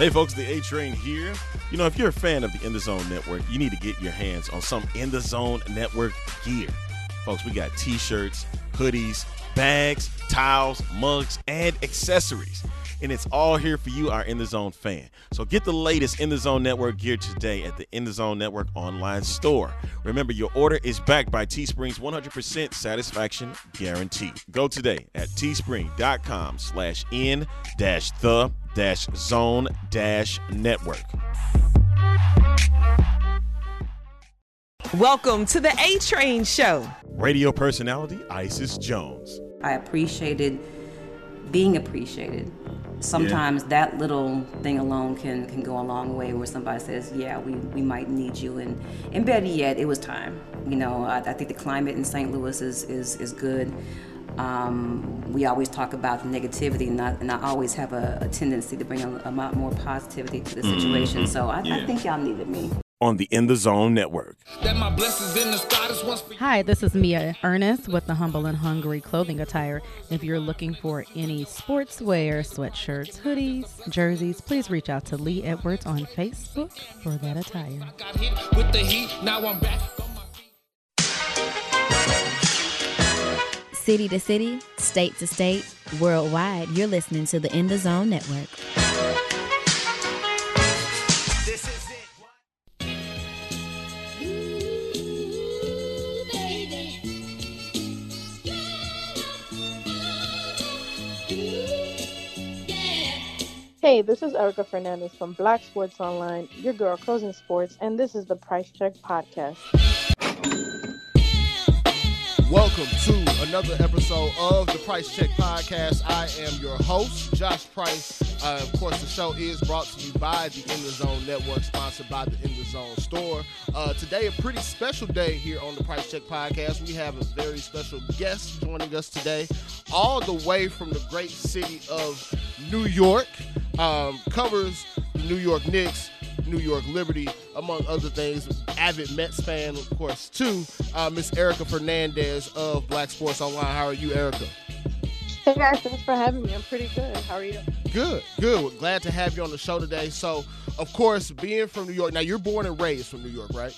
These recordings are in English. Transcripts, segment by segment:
Hey, folks, the A Train here. You know, if you're a fan of the In the Zone Network, you need to get your hands on some In the Zone Network gear. Folks, we got t shirts, hoodies, bags, towels, mugs, and accessories. And it's all here for you, our In the Zone fan. So get the latest In the Zone Network gear today at the In the Zone Network online store. Remember, your order is backed by Teespring's 100% satisfaction guarantee. Go today at teespring.com slash in dash the dash zone dash network. Welcome to the A Train Show. Radio personality Isis Jones. I appreciated being appreciated. Sometimes that little thing alone can can go a long way where somebody says, yeah, we, we might need you. And, and better yet, it was time. You know, I, I think the climate in St. Louis is, is, is good. Um, we always talk about negativity, and I, and I always have a, a tendency to bring a, a, lot more positivity to the situation. So I, Yeah. I think y'all needed me. On the In the Zone Network. Hi, this is Mia Ernest with the Humble and Hungry Clothing Attire. If you're looking for any sportswear, sweatshirts, hoodies, jerseys, please reach out to Lee Edwards on Facebook for that attire. Got hit with the heat, now I'm back on my feet. City to city, state to state, worldwide, you're listening to the In the Zone Network. Hey, this is Erika Fernandez from Black Sports Online, your girl Curls and Sports, and this is the Price Check Podcast. Welcome to another episode of the Price Check Podcast. I am your host, Josh Price. Uh, of course, the show is brought to you by the In the Zone Network, sponsored by the In the Zone store. Uh, today, a pretty special day here on the Price Check Podcast. We have a very special guest joining us today, all the way from the great city of New York. Um, covers the New York Knicks, New York Liberty, among other things. Avid Mets fan, of course, too. Uh, Miss Erika Fernandez of Black Sports Online. How are you, Erika? Hey guys, thanks for having me. I'm pretty good. How are you? Good, good. We're glad to have you on the show today. So, of course, being from New York, now you're born and raised from New York, right?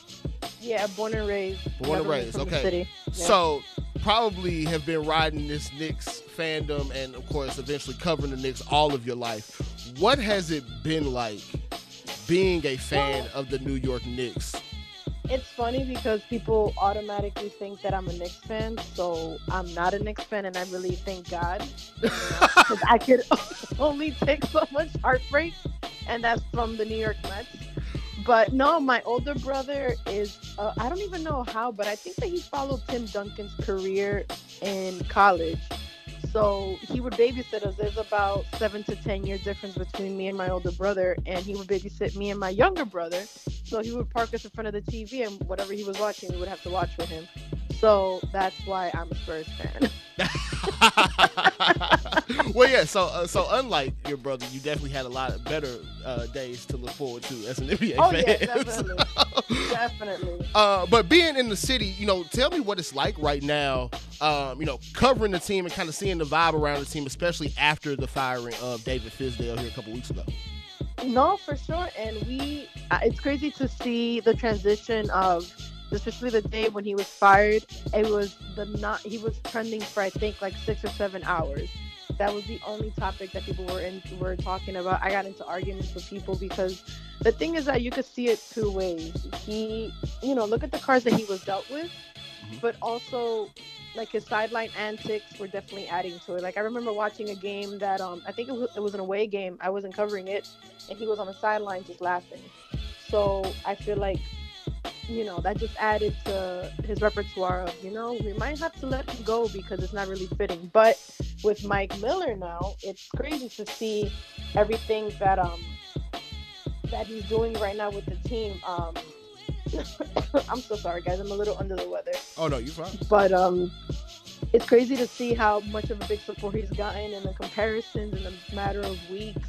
Yeah, born and raised. Born and raised, okay. Yeah. So, probably have been riding this Knicks fandom and, of course, eventually covering the Knicks all of your life. What has it been like being a fan of the New York Knicks? it's funny because people automatically think that I'm a Knicks fan, so I'm not a Knicks fan, and I really thank God because I could only take so much heartbreak, and that's from the New York Mets. But no, my older brother is, uh, I don't even know how, but I think that he followed Tim Duncan's career in college. So he would babysit us. There's about seven to 10 year difference between me and my older brother, and he would babysit me and my younger brother. So he would park us in front of the TV, and whatever he was watching, we would have to watch with him. So that's why I'm a Spurs fan. well, yeah. So, uh, so unlike your brother, you definitely had a lot of better uh, days to look forward to as an NBA oh, fan. yeah, definitely. definitely. Uh, but being in the city, you know, tell me what it's like right now. Um, you know, covering the team and kind of seeing the vibe around the team, especially after the firing of David Fizdale here a couple weeks ago. No, for sure. And we, uh, it's crazy to see the transition of, especially the day when he was fired. It was the not, he was trending for, I think, like six or seven hours. That was the only topic that people were in, were talking about. I got into arguments with people because the thing is that you could see it two ways. He, you know, look at the cards that he was dealt with, but also like his sideline antics were definitely adding to it. Like I remember watching a game that um I think it was, it was an away game. I wasn't covering it, and he was on the sideline just laughing. So I feel like you know that just added to his repertoire of you know we might have to let him go because it's not really fitting. But with Mike Miller now, it's crazy to see everything that um that he's doing right now with the team. Um, I'm so sorry, guys. I'm a little under the weather Oh no, you're fine. but um it's crazy to see how much of a big support he's gotten and the comparisons in a matter of weeks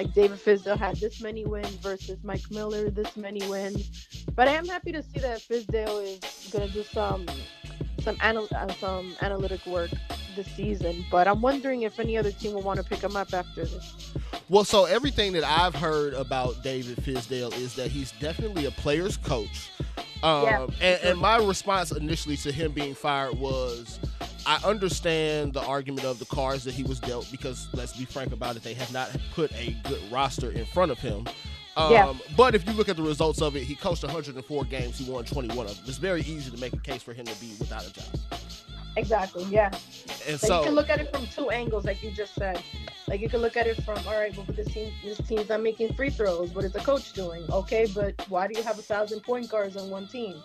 like david fizdale had this many wins versus mike miller this many wins but i am happy to see that fizdale is going to do some some anal- uh, some analytic work this season but i'm wondering if any other team will want to pick him up after this Well, so everything that I've heard about David Fizdale is that he's definitely a player's coach. Um, Yeah. and, and my response initially to him being fired was I understand the argument of the cards that he was dealt because let's be frank about it, they have not put a good roster in front of him. Um, Yeah. But if you look at the results of it, he coached 104 games, he won 21 of them. It's very easy to make a case for him to be without a job. Exactly. Yeah. And So, so, you can look at it from two angles, like you just said. Like you can look at it from, all right, well, this team, this team's not making free throws. What is the coach doing? Okay, but why do you have a thousand point guards on one team?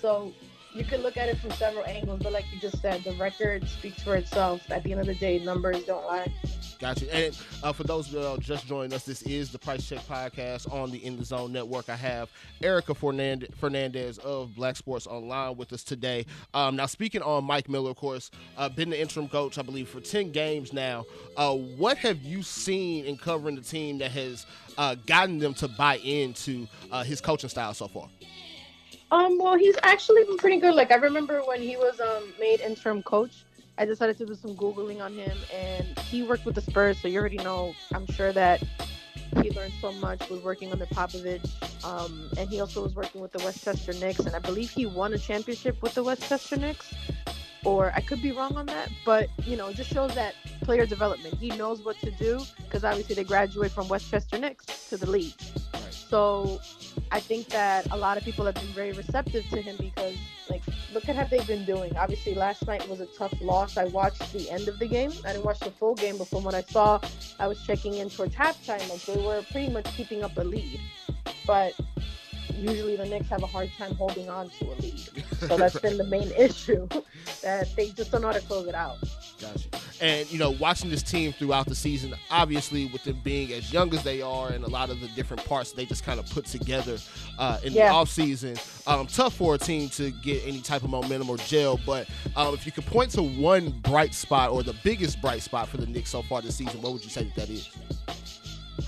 So you can look at it from several angles. But like you just said, the record speaks for itself. At the end of the day, numbers don't lie. Got you. And uh, for those that are just joining us, this is the Price Check Podcast on the In the Zone Network. I have Erika Fernandez of Black Sports Online with us today. Um, now, speaking on Mike Miller, of course, uh, been the interim coach, I believe, for 10 games now. Uh, what have you seen in covering the team that has uh, gotten them to buy into uh, his coaching style so far? Um, well, he's actually been pretty good. Like I remember when he was um made interim coach, I decided to do some googling on him, and he worked with the Spurs, so you already know. I'm sure that he learned so much with working under Popovich, um, and he also was working with the Westchester Knicks, and I believe he won a championship with the Westchester Knicks. Or I could be wrong on that, but you know, it just shows that player development. He knows what to do because obviously they graduate from Westchester Knicks to the league. So I think that a lot of people have been very receptive to him because, like, look at how they've been doing. Obviously, last night was a tough loss. I watched the end of the game. I didn't watch the full game, but from what I saw, I was checking in towards halftime. Like, they were pretty much keeping up a lead. But usually the Knicks have a hard time holding on to a lead. So that's been the main issue that they just don't know how to close it out. Gotcha. And you know, watching this team throughout the season, obviously with them being as young as they are, and a lot of the different parts they just kind of put together uh, in Yeah. the off season, um, tough for a team to get any type of momentum or gel. But um, if you could point to one bright spot or the biggest bright spot for the Knicks so far this season, what would you say that that is?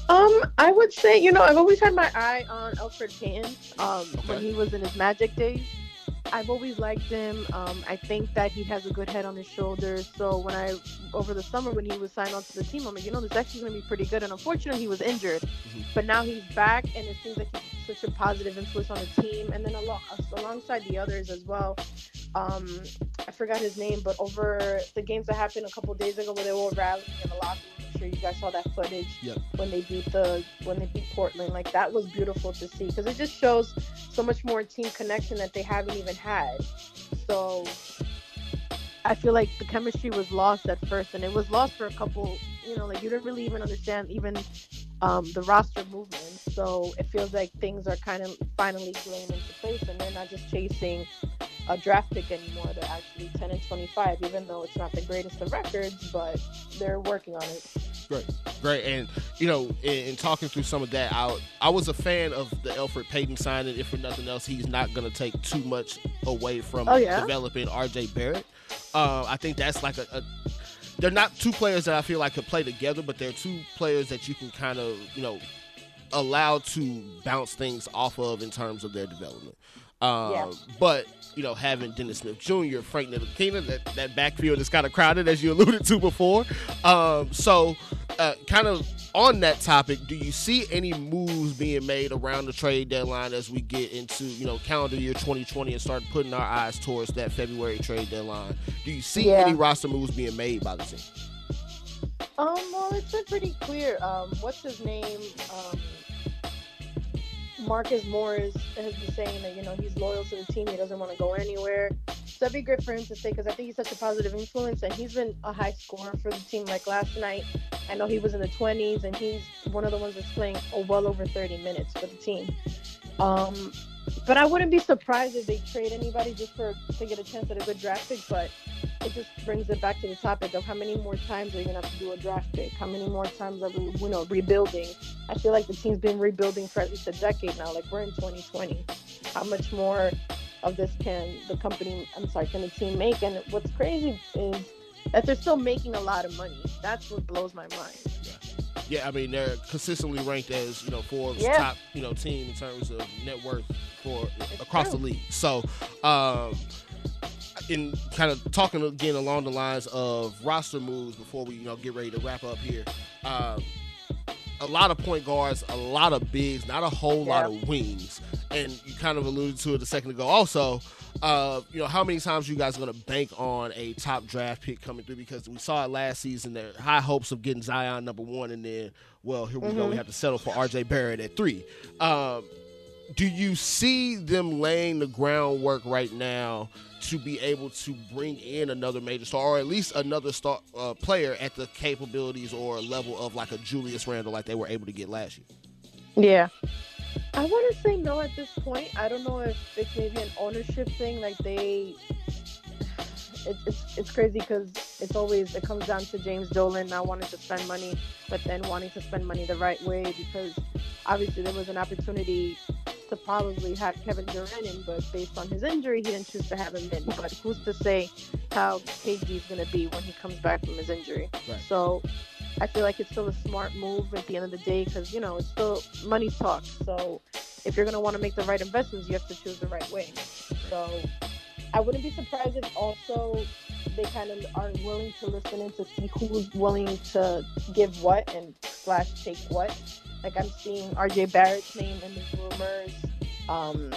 Um, I would say, you know, I've always had my eye on Elfrid Payton. Um, when he was in his Magic days, I've always liked him. Um, I think that he has a good head on his shoulders. So when I, over the summer when he was signed on to the team, I'm like, you know, this actually going to be pretty good. And unfortunately, he was injured, but now he's back, and it seems like he's such a positive influence on the team. And then along, alongside the others as well. Um, I forgot his name, but over the games that happened a couple days ago, where they were rallying in the locker room, I'm sure you guys saw that footage Yep. when they beat the when they beat Portland. Like that was beautiful to see because it just shows so much more team connection that they haven't even had. So I feel like the chemistry was lost at first, and it was lost for a couple. You know, like you didn't really even understand even um, the roster movement. So it feels like things are kind of finally going into place, and they're not just chasing a draft pick anymore. They're actually 10 and 25, even though it's not the greatest of records, but they're working on it. Great, great, and you know, in, in talking through some of that, I I was a fan of the Elfrid Payton signing. If for nothing else, he's not going to take too much away from Oh, yeah? developing R.J. Barrett. Uh, I think that's like a, a. They're not two players that I feel like could play together, but they're two players that you can kind of you know allow to bounce things off of in terms of their development. Um, Yeah. But you know, having Dennis Smith Jr., Frank Ntilikina, that that backfield is kind of crowded, as you alluded to before. Um, so, uh, kind of on that topic, do you see any moves being made around the trade deadline as we get into you know calendar year 2020 and start putting our eyes towards that February trade deadline? Do you see Yeah. any roster moves being made by the team? Um, well, it's been pretty clear. Um, what's his name? Um, Marcus Morris has been saying that you know he's loyal to the team. He doesn't want to go anywhere. So that'd be great for him to stay because I think he's such a positive influence, and he's been a high scorer for the team. Like last night, I know he was in the 20s, and he's one of the ones that's playing oh, well over 30 minutes for the team. Um, but I wouldn't be surprised if they trade anybody just for to get a chance at a good draft pick. But it just brings it back to the topic of how many more times are you gonna have to do a draft pick? How many more times are we, you know, rebuilding? I feel like the team's been rebuilding for at least a decade now. Like we're in 2020. How much more of this can the company? I'm sorry, can the team make? And what's crazy is that they're still making a lot of money. That's what blows my mind. Yeah, I mean they're consistently ranked as you know Forbes Yeah. top you know team in terms of net worth for It's across true. the league. So, um, in kind of talking again along the lines of roster moves before we you know get ready to wrap up here. Um, a lot of point guards, a lot of bigs, not a whole Yeah. lot of wings. And you kind of alluded to it a second ago. Also, uh, you know, how many times you guys going to bank on a top draft pick coming through? Because we saw it last season. There high hopes of getting Zion number one, and then, well, here we go. We have to settle for R.J. Barrett at three. Um, do you see them laying the groundwork right now to be able to bring in another major star or at least another star uh, player at the capabilities or level of like a Julius Randle like they were able to get last year? Yeah. I want to say no at this point. I don't know if it's maybe an ownership thing. Like they, it, it's it's crazy because it's always it comes down to James Dolan not wanting to spend money, but then wanting to spend money the right way because obviously there was an opportunity to probably have Kevin Durant in, but based on his injury, he didn't choose to have him in. But who's to say how KG is going to be when he comes back from his injury? Right. So I feel like it's still a smart move at the end of the day because you know it's still money talks. So if you're gonna want to make the right investments, you have to choose the right way. So I wouldn't be surprised if also they kind of are willing to listen and to see who's willing to give what and slash take what. Like I'm seeing RJ Barrett's name in the rumors. Um,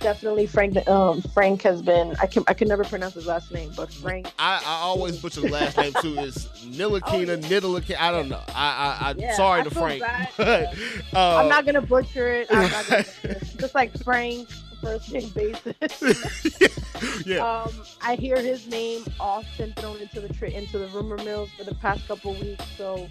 definitely Frank. Um, Frank has been. I can I can never pronounce his last name, but Frank. I, I always butcher the last name too. Is Nilakina, Nidalakina? I don't know. I, I, I Yeah, sorry I to Frank, bad, uh, I'm not gonna butcher it. I'm not gonna butcher it. Just like Frank, first name basis. yeah. Um, I hear his name often thrown into the tra- into the rumor mills for the past couple weeks, so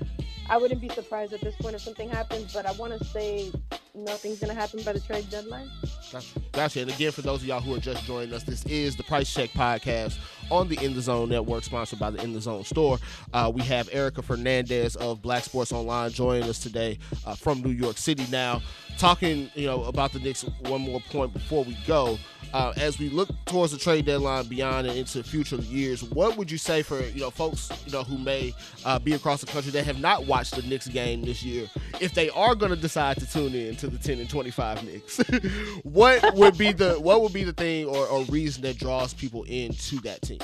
I wouldn't be surprised at this point if something happens. But I want to say nothing's gonna happen by the trade deadline. Gotcha. Gotcha. And again, for those of y'all who are just joining us, this is the Price Check Podcast on the In the Zone Network, sponsored by the In the Zone Store. Uh, we have Erika Fernandez of Black Sports Online joining us today uh, from New York City. Now, talking you know about the Knicks. One more point before we go. Uh, as we look towards the trade deadline beyond and into future years, what would you say for you know folks you know who may uh, be across the country that have not watched the Knicks game this year, if they are going to decide to tune in to the 10 and 25 Knicks, what would be the what would be the thing or, or reason that draws people into that team?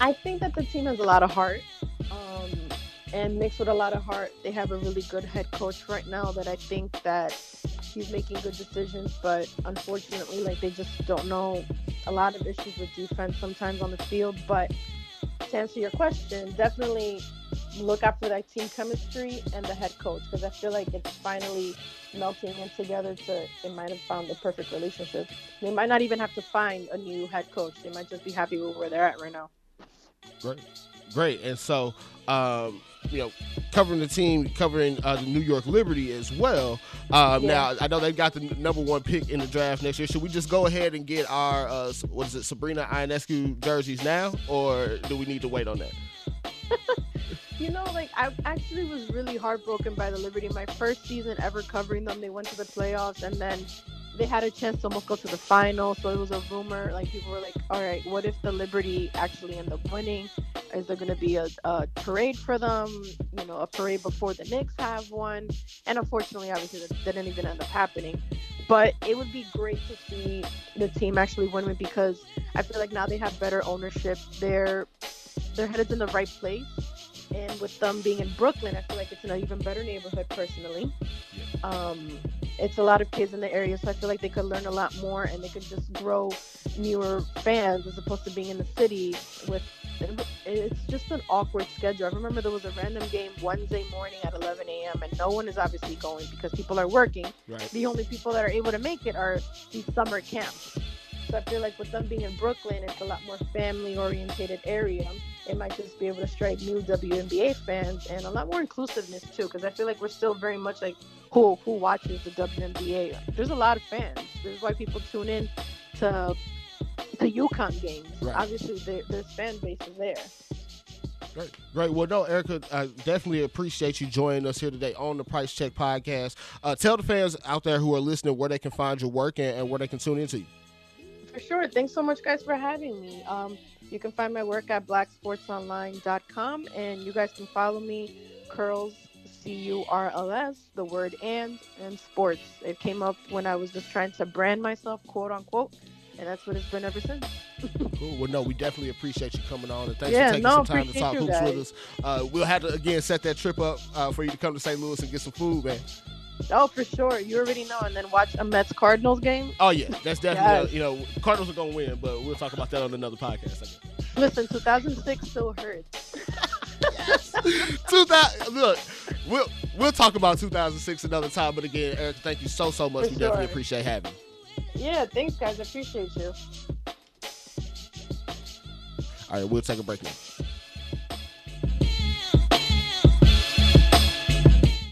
I think that the team has a lot of heart, um, and mixed with a lot of heart, they have a really good head coach right now. That I think that he's making good decisions, but unfortunately, like they just don't know a lot of issues with defense sometimes on the field. But to answer your question, definitely look out for that team chemistry and the head coach because I feel like it's finally melting in together to it might have found the perfect relationship. They might not even have to find a new head coach. They might just be happy with where they're at right now. Great, great. And so, um, you know, covering the team, covering uh, the New York Liberty as well. Um, Yeah. Now, I know they've got the number one pick in the draft next year. Should we just go ahead and get our uh, what is it, Sabrina Ionescu jerseys now, or do we need to wait on that? You know, like I actually was really heartbroken by the Liberty. My first season ever covering them, they went to the playoffs and then they had a chance to almost go to the final. So it was a rumor. Like people were like, "All right, what if the Liberty actually end up winning? Is there going to be a, a parade for them? You know, a parade before the Knicks have one?" And unfortunately, obviously, that didn't even end up happening. But it would be great to see the team actually win because I feel like now they have better ownership. They're they're headed in the right place and with them being in Brooklyn, I feel like it's an even better neighborhood personally. Um, it's a lot of kids in the area, so I feel like they could learn a lot more and they could just grow newer fans as opposed to being in the city with. It's just an awkward schedule. I remember there was a random game Wednesday morning at 11 a.m. and no one is obviously going because people are working. Right. The only people that are able to make it are these summer camps. I feel like with them being in Brooklyn, it's a lot more family orientated area. It might just be able to strike new WNBA fans and a lot more inclusiveness too, because I feel like we're still very much like who who watches the WNBA. There's a lot of fans. This is why people tune in to the UConn games. Right. Obviously, there, there's fan bases there. Great. Great. Well, no, Erika, I definitely appreciate you joining us here today on the Price Check Podcast. Uh, tell the fans out there who are listening where they can find your work and, and where they can tune into you. For sure. Thanks so much, guys, for having me. Um, you can find my work at blacksportsonline.com, and you guys can follow me, Curls, C U R L S, the word and, and sports. It came up when I was just trying to brand myself, quote unquote. and that's what it's been ever since. Cool. Well, no, we definitely appreciate you coming on, and thanks Yeah, for taking no, some time to talk hoops with us. Uh, we'll have to again set that trip up uh, for you to come to St. Louis and get some food, man. Oh, for sure. You already know. And then watch a Mets Cardinals game. Oh yeah, that's definitely Yes. you know Cardinals are gonna win, but we'll talk about that on another podcast. Listen, 2006 still hurts. 2000. Look, we'll we'll talk about 2006 another time. But again, Eric, thank you so so much. For we definitely appreciate having you. Yeah, thanks, guys. I appreciate you. All right, we'll take a break now.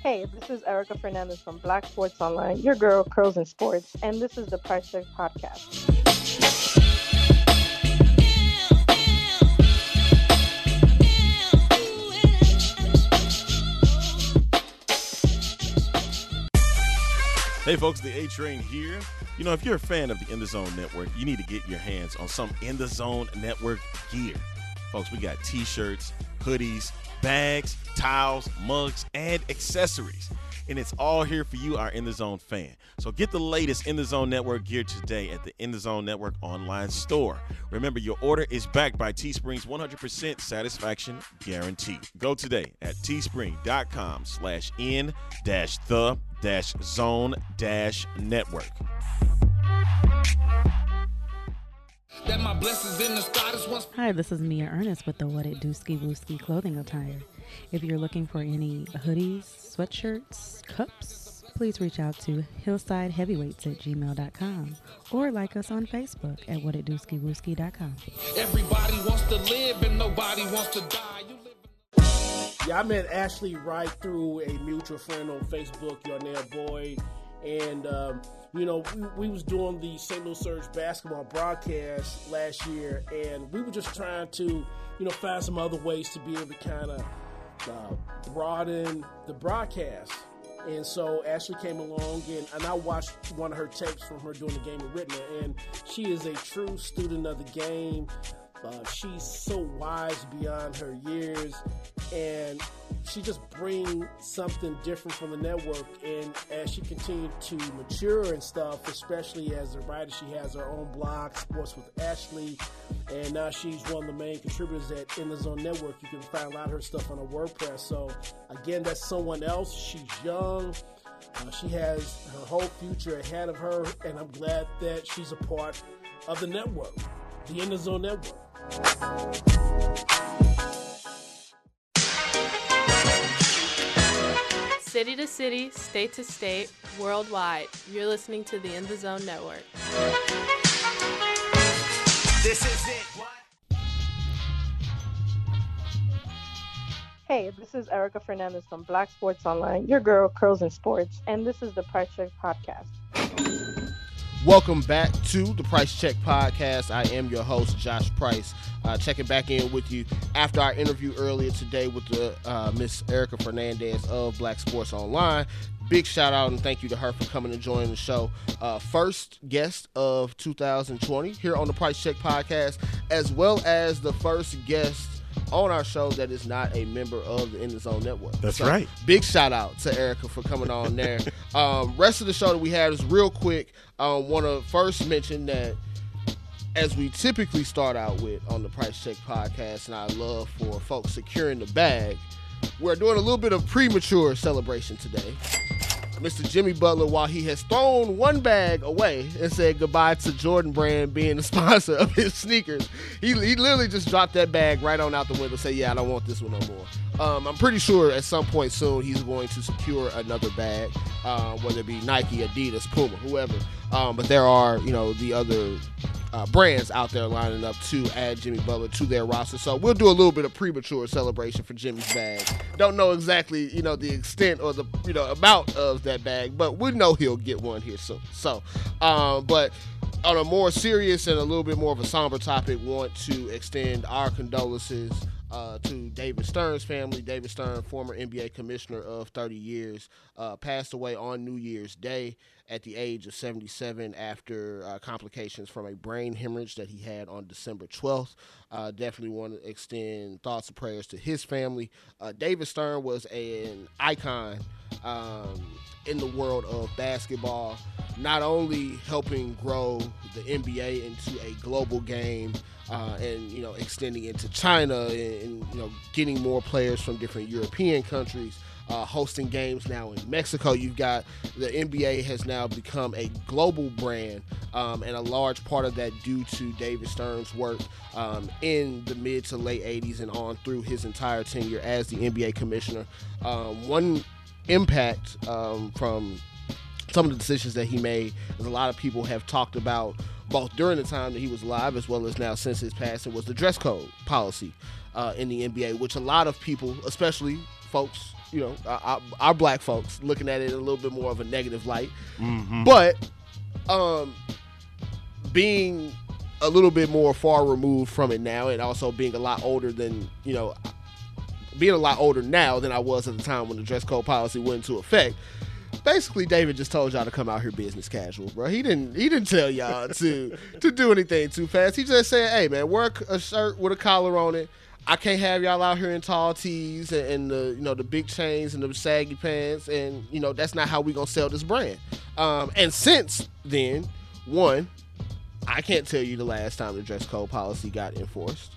Hey, this is Erika Fernandez from Black Sports Online, your girl, Curls and Sports, and this is the Price Check Podcast. Hey folks, the A Train here. You know, if you're a fan of the In the Zone Network, you need to get your hands on some In the Zone Network gear. Folks, we got t-shirts, hoodies, bags, towels, mugs, and accessories. And it's all here for you, our In the Zone fan. So get the latest In the Zone Network gear today at the In the Zone Network online store. Remember, your order is backed by Teespring's 100% satisfaction guarantee. Go today at teespring.com slash in dash the dash zone dash network. Hi, this is Mia Ernest with the What It Do Ski Wooski clothing attire. If you're looking for any hoodies, sweatshirts, cups, please reach out to hillsideheavyweights at gmail.com or like us on Facebook at whatitdoskiwooski.com. everybody wants to live and nobody wants to die. You live Yeah, I met Ashley right through a mutual friend on Facebook, Yarnell boy, and um, you know we, we was doing the St. Louis Surge basketball broadcast last year, and we were just trying to you know find some other ways to be able to kind of uh, broaden the broadcast. And so Ashley came along, and, and I watched one of her tapes from her doing the game of Ritmer, and she is a true student of the game. Uh, she's so wise beyond her years, and she just brings something different from the network. And as she continued to mature and stuff, especially as a writer, she has her own blog, Sports with Ashley, and now she's one of the main contributors at In the Zone Network. You can find a lot of her stuff on her WordPress. So again, that's someone else. She's young. Uh, she has her whole future ahead of her, and I'm glad that she's a part of the network, the In the Zone Network. City to city, state to state, worldwide, you're listening to the In the Zone Network. This is it. Hey, this is Erika Fernandez from Black Sports Online, your girl, Curls and Sports, and this is the Price Check Podcast. Welcome back to the Price Check Podcast. I am your host, Josh Price. Uh, checking back in with you after our interview earlier today with the uh, Miss Erika Fernandez of Black Sports Online. Big shout out and thank you to her for coming and joining the show. Uh, first guest of 2020 here on the Price Check Podcast, as well as the first guest on our show that is not a member of the In the Zone Network. That's right. Big shout out to Erika for coming on there. um, rest of the show that we had is real quick. Um, Want to first mention that as we typically start out with on the Price Check podcast, and I love for folks securing the bag, we're doing a little bit of premature celebration today. Mr. Jimmy Butler, while he has thrown one bag away and said goodbye to Jordan Brand being the sponsor of his sneakers, he, he literally just dropped that bag right on out the window. Say, yeah, I don't want this one no more. Um, I'm pretty sure at some point soon he's going to secure another bag, um, whether it be Nike, Adidas, Puma, whoever. Um, but there are, you know, the other uh, brands out there lining up to add Jimmy Butler to their roster. So we'll do a little bit of premature celebration for Jimmy's bag. Don't know exactly, you know, the extent or the you know amount of that bag, but we know he'll get one here soon. So, um, but on a more serious and a little bit more of a somber topic, want to extend our condolences uh, to David Stern's family. David Stern, former NBA commissioner of 30 years, uh, passed away on New Year's Day at the age of 77 after uh, complications from a brain hemorrhage that he had on December 12th. Uh, definitely want to extend thoughts and prayers to his family. Uh, David Stern was an icon um, in the world of basketball, not only helping grow the NBA into a global game uh, and you know extending into China and, and, you know getting more players from different European countries. Uh, hosting games now in Mexico, you've got the NBA has now become a global brand, um, and a large part of that due to David Stern's work um, in the mid to late '80s and on through his entire tenure as the NBA commissioner. Um, one impact um, from some of the decisions that he made, as a lot of people have talked about both during the time that he was alive as well as now since his passing, was the dress code policy uh, in the NBA, which a lot of people, especially folks, you know, our, our, black folks, looking at it a little bit more of a negative light. Mm-hmm. But um, being a little bit more far removed from it now, and also being a lot older than you know, being a lot older now than I was at the time when the dress code policy went into effect basically David just told y'all to come out here business casual, bro. He didn't he didn't tell y'all to to do anything too fast. He just said, "Hey man, wear a shirt with a collar on it. I can't have y'all out here in tall tees and, and, the you know the big chains and the saggy pants, and you know that's not how we gonna sell this brand." Um, and since then, one, I can't tell you the last time the dress code policy got enforced.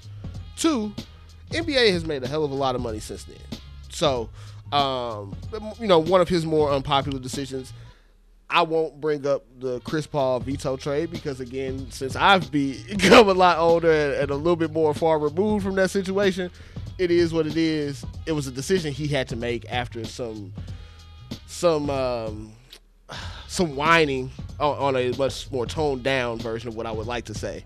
Two, NBA has made a hell of a lot of money since then. So um, you know, one of his more unpopular decisions. I won't bring up the Chris Paul veto trade because, again, since I've become a lot older and, a little bit more far removed from that situation, it is what it is. It was a decision he had to make after some some um, some whining on, on, a much more toned down version of what I would like to say.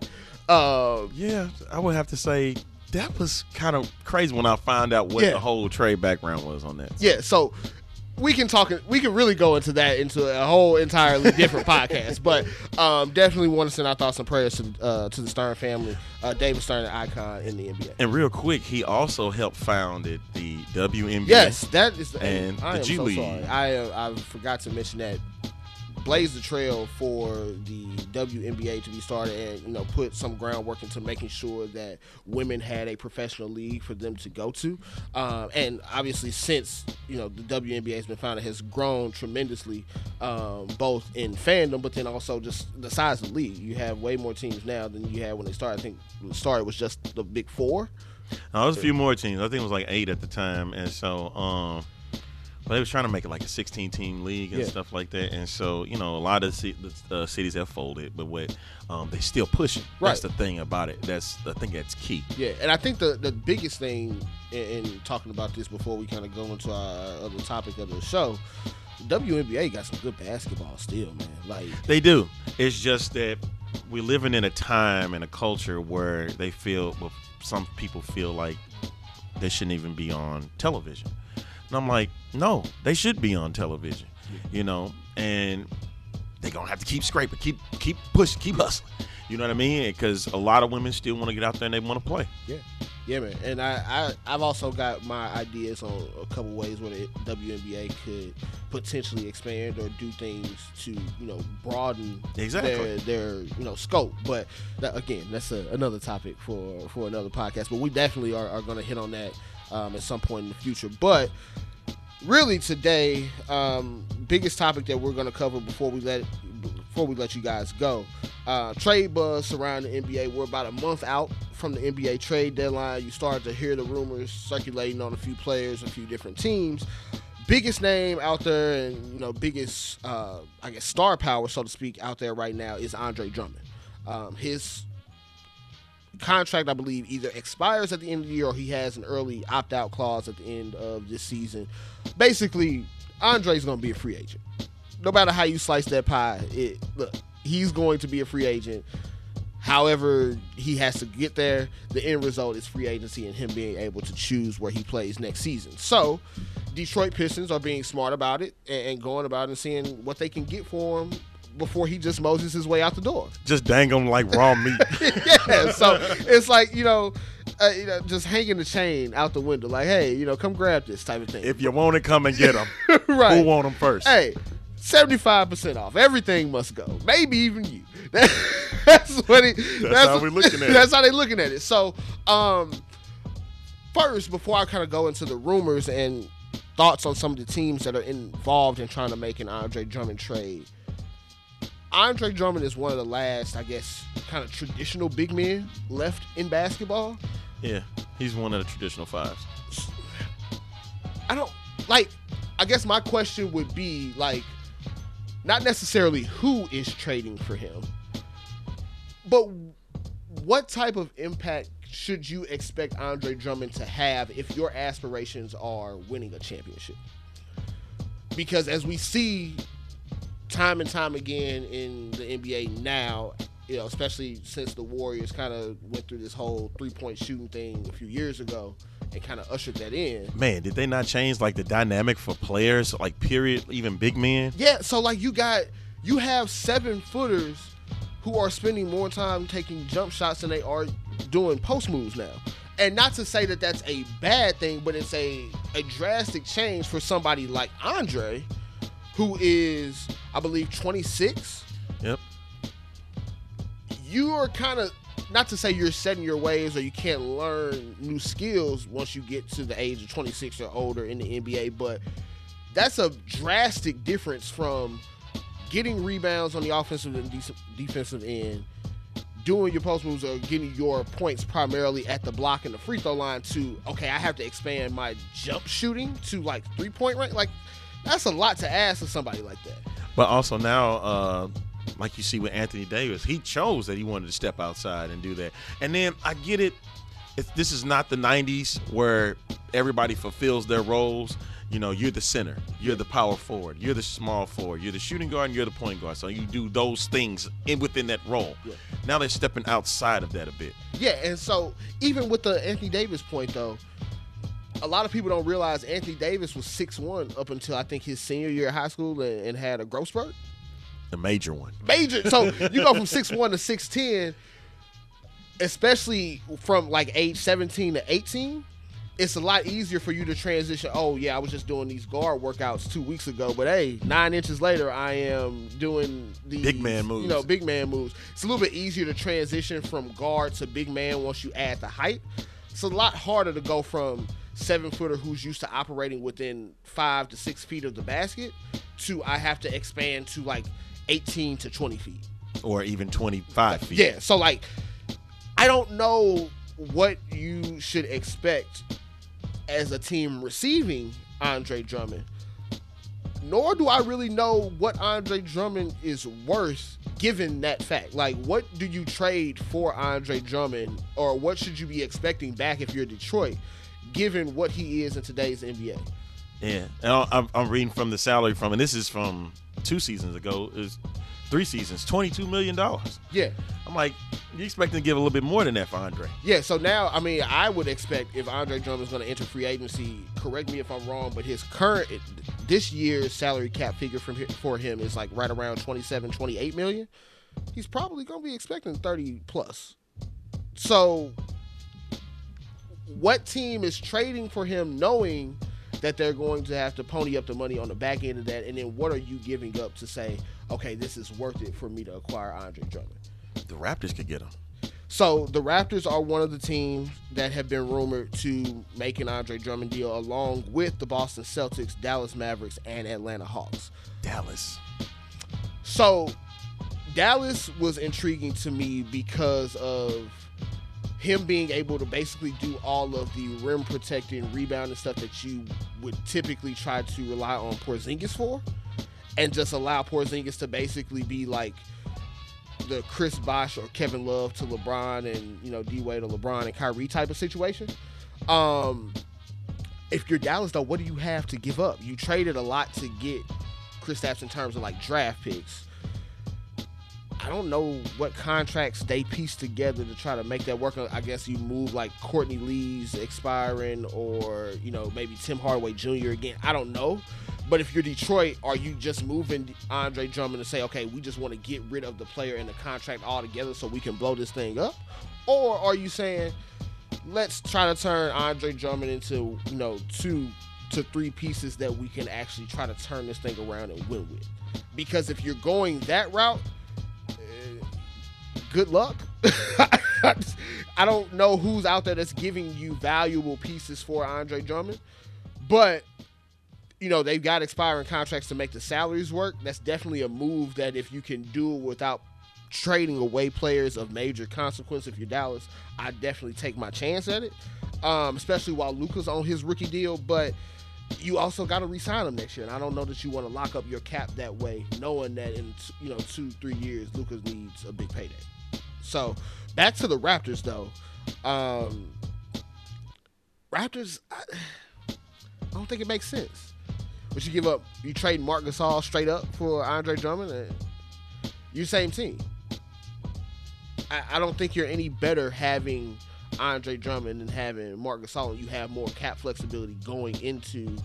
Uh, yeah, I would have to say that was kind of crazy when I found out what yeah. the whole trade background was on that. Yeah, so we can talk. We can really go into that into a whole entirely different podcast. But um, definitely want to send our thoughts and prayers to uh, to the Stern family. Uh, David Stern, an icon in the NBA. And real quick, he also helped founded the WNBA. Yes, that is the, and I the G so League. Sorry. I I forgot to mention that blaze the trail for the WNBA to be started and you know put some groundwork into making sure that women had a professional league for them to go to. Um, and obviously since you know the WNBA has been founded has grown tremendously um, both in fandom but then also just the size of the league. You have way more teams now than you had when they started. I think the start was just the big four. No, was a few more teams. I think it was like eight at the time. And so um but they was trying to make it like a 16 team league and yeah. stuff like that. And so, you know, a lot of the, uh, cities have folded, but what um, they still pushing. Right. That's the thing about it. That's the thing that's key. Yeah, and I think the the biggest thing in, in talking about this before we kind of go into our other topic of the show. WNBA got some good basketball still, man. Like they do. It's just that we're living in a time and a culture where they feel, well, some people feel like they shouldn't even be on television. And I'm like, no, they should be on television, you know, and they're gonna have to keep scraping, keep keep pushing, keep hustling. You know what I mean? Because a lot of women still want to get out there and they want to play. Yeah, yeah, man. And I, I I've also got my ideas on a couple ways where the WNBA could potentially expand or do things to you know broaden exactly their, their you know scope. But that, again, that's a, another topic for for another podcast. But we definitely are, are going to hit on that um, at some point in the future. But really today, um, biggest topic that we're going to cover before we let before we let you guys go, uh, trade buzz surrounding the NBA. We're about a month out from the NBA trade deadline. You start to hear the rumors circulating on a few players, a few different teams. Biggest name out there, and you know, biggest uh, I guess star power, so to speak, out there right now is Andre Drummond. Um, his contract, I believe, either expires at the end of the year or he has an early opt out clause at the end of this season. Basically, Andre's going to be a free agent. No matter how you slice that pie, it look, he's going to be a free agent. However, he has to get there. The end result is free agency and him being able to choose where he plays next season. So, Detroit Pistons are being smart about it and going about it and seeing what they can get for him before he just moses his way out the door. Just dang him like raw meat. yeah, so it's like you know, uh, you know, just hanging the chain out the window, like, hey, you know, come grab this type of thing. If you want it, come and get them. right? Who want them first? Hey, seventy-five percent off. Everything must go. Maybe even you. that's what he. That's, that's how we looking at it. That's how they're looking at it. So, um, first, before I kind of go into the rumors and thoughts on some of the teams that are involved in trying to make an Andre Drummond trade Andre Drummond is one of the last, I guess, kind of traditional big men left in basketball. Yeah, he's one of the traditional fives. I don't like. I guess my question would be like, not necessarily who is trading for him, but what type of impact should you expect Andre Drummond to have if your aspirations are winning a championship? Because as we see time and time again in the NBA now, you know, especially since the Warriors kind of went through this whole three point shooting thing a few years ago and kind of ushered that in. Man, did they not change like the dynamic for players, like period, even big men? Yeah, so like you got you have seven footers who are spending more time taking jump shots than they are doing post moves now. And not to say that that's a bad thing, but it's a a drastic change for somebody like Andre, who is I believe 26. Yep. You are kind of not to say you're setting your ways or you can't learn new skills once you get to the age of 26 or older in the NBA, but that's a drastic difference from getting rebounds on the offensive and de- defensive end, doing your post moves or getting your points primarily at the block and the free throw line to okay, I have to expand my jump shooting to like three point range. Like that's a lot to ask of somebody like that. But also now, uh, like you see with Anthony Davis, he chose that he wanted to step outside and do that. And then I get it. It's, this is not the '90s where everybody fulfills their roles. You know, you're the center, you're the power forward, you're the small forward, you're the shooting guard, and you're the point guard. So you do those things in within that role. Yeah. Now they're stepping outside of that a bit. Yeah, and so even with the Anthony Davis point though, a lot of people don't realize Anthony Davis was six one up until I think his senior year of high school and, and had a growth spurt. The major one. Major. So you go from six one to six ten, especially from like age seventeen to eighteen. It's a lot easier for you to transition. Oh yeah, I was just doing these guard workouts two weeks ago, but hey, nine inches later, I am doing these Big man moves. You know, big man moves. It's a little bit easier to transition from guard to big man once you add the height. It's a lot harder to go from seven footer who's used to operating within five to six feet of the basket to I have to expand to like 18 to 20 feet. Or even 25 feet. Yeah. So like, I don't know what you should expect as a team receiving Andre Drummond. Nor do I really know what Andre Drummond is worth given that fact. Like, what do you trade for Andre Drummond, or what should you be expecting back if you're Detroit, given what he is in today's NBA? Yeah, and I- I'm, I'm reading from the salary from, and this is from two seasons ago. Is three seasons, twenty-two million dollars. Yeah. I'm like, you expecting to give a little bit more than that for Andre? Yeah, so now, I mean, I would expect if Andre Drummond is going to enter free agency, correct me if I'm wrong, but his current, this year's salary cap figure from for him is like right around 27, 28 million. He's probably going to be expecting 30 plus. So, what team is trading for him knowing that they're going to have to pony up the money on the back end of that? And then what are you giving up to say, okay, this is worth it for me to acquire Andre Drummond? The Raptors could get him. So the Raptors are one of the teams that have been rumored to make an Andre Drummond deal, along with the Boston Celtics, Dallas Mavericks, and Atlanta Hawks. Dallas. So Dallas was intriguing to me because of him being able to basically do all of the rim protecting, rebounding stuff that you would typically try to rely on Porzingis for, and just allow Porzingis to basically be like the Chris Bosh or Kevin Love to LeBron and you know D Wade to LeBron and Kyrie type of situation. Um, if you're Dallas though, what do you have to give up? You traded a lot to get Kristaps in terms of like draft picks. I don't know what contracts they piece together to try to make that work. I guess you move like Courtney Lee's expiring, or you know maybe Tim Hardaway Jr. again. I don't know. But if you're Detroit, are you just moving Andre Drummond to say, okay, we just want to get rid of the player and the contract altogether so we can blow this thing up? Or are you saying, let's try to turn Andre Drummond into, you know, two to three pieces that we can actually try to turn this thing around and win with? Because if you're going that route, good luck. I don't know who's out there that's giving you valuable pieces for Andre Drummond, but you know, they've got expiring contracts to make the salaries work. That's definitely a move that if you can do it without trading away players of major consequence, if you're Dallas, I definitely take my chance at it. Um, especially while Luka's on his rookie deal, but you also got to resign him next year. And I don't know that you want to lock up your cap that way, knowing that in you know two, three years, Luka needs a big payday. So back to the Raptors though. Um, Raptors, I, I don't think it makes sense. But you give up, you trade Marc Gasol straight up for Andre Drummond, and you same team. I, I don't think you're any better having Andre Drummond and having Marc Gasol. You have more cap flexibility going into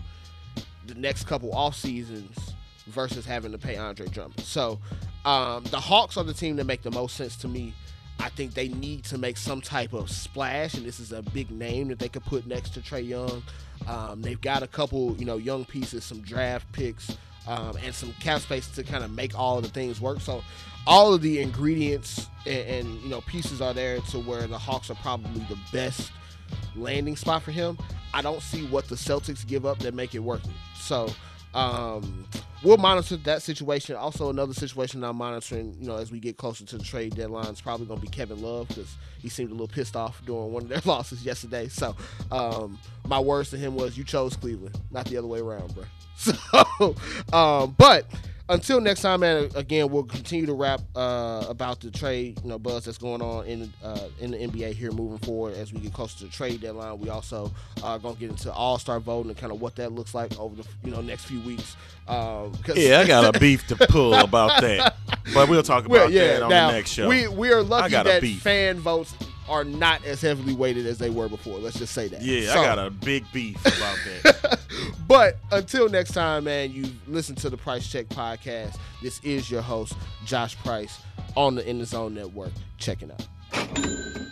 the next couple off seasons versus having to pay Andre Drummond. So um, the Hawks are the team that make the most sense to me. I think they need to make some type of splash, and this is a big name that they could put next to Trae Young. Um, they've got a couple, you know, young pieces, some draft picks, um, and some cap space to kind of make all the things work. So, all of the ingredients and, and you know pieces are there to where the Hawks are probably the best landing spot for him. I don't see what the Celtics give up that make it work. So, um, we'll monitor that situation. Also, another situation I'm monitoring, you know, as we get closer to the trade deadline is probably going to be Kevin Love because he seemed a little pissed off during one of their losses yesterday. So, um, my words to him was, "You chose Cleveland, not the other way around, bro." So, um, but until next time, man. Again, we'll continue to rap uh, about the trade, you know, buzz that's going on in uh, in the NBA here moving forward as we get closer to the trade deadline. We also are gonna get into All Star voting and kind of what that looks like over the you know next few weeks. Um, Yeah, I got a beef to pull about that, but we'll talk about Well, yeah, that on now, the next show. We we are lucky that beef. fan votes are not as heavily weighted as they were before. Let's just say that. Yeah, So- I got a big beef about that. But until next time, man, you listen to the Price Check podcast. This is your host, Josh Price, on the In the Zone Network. Checking out.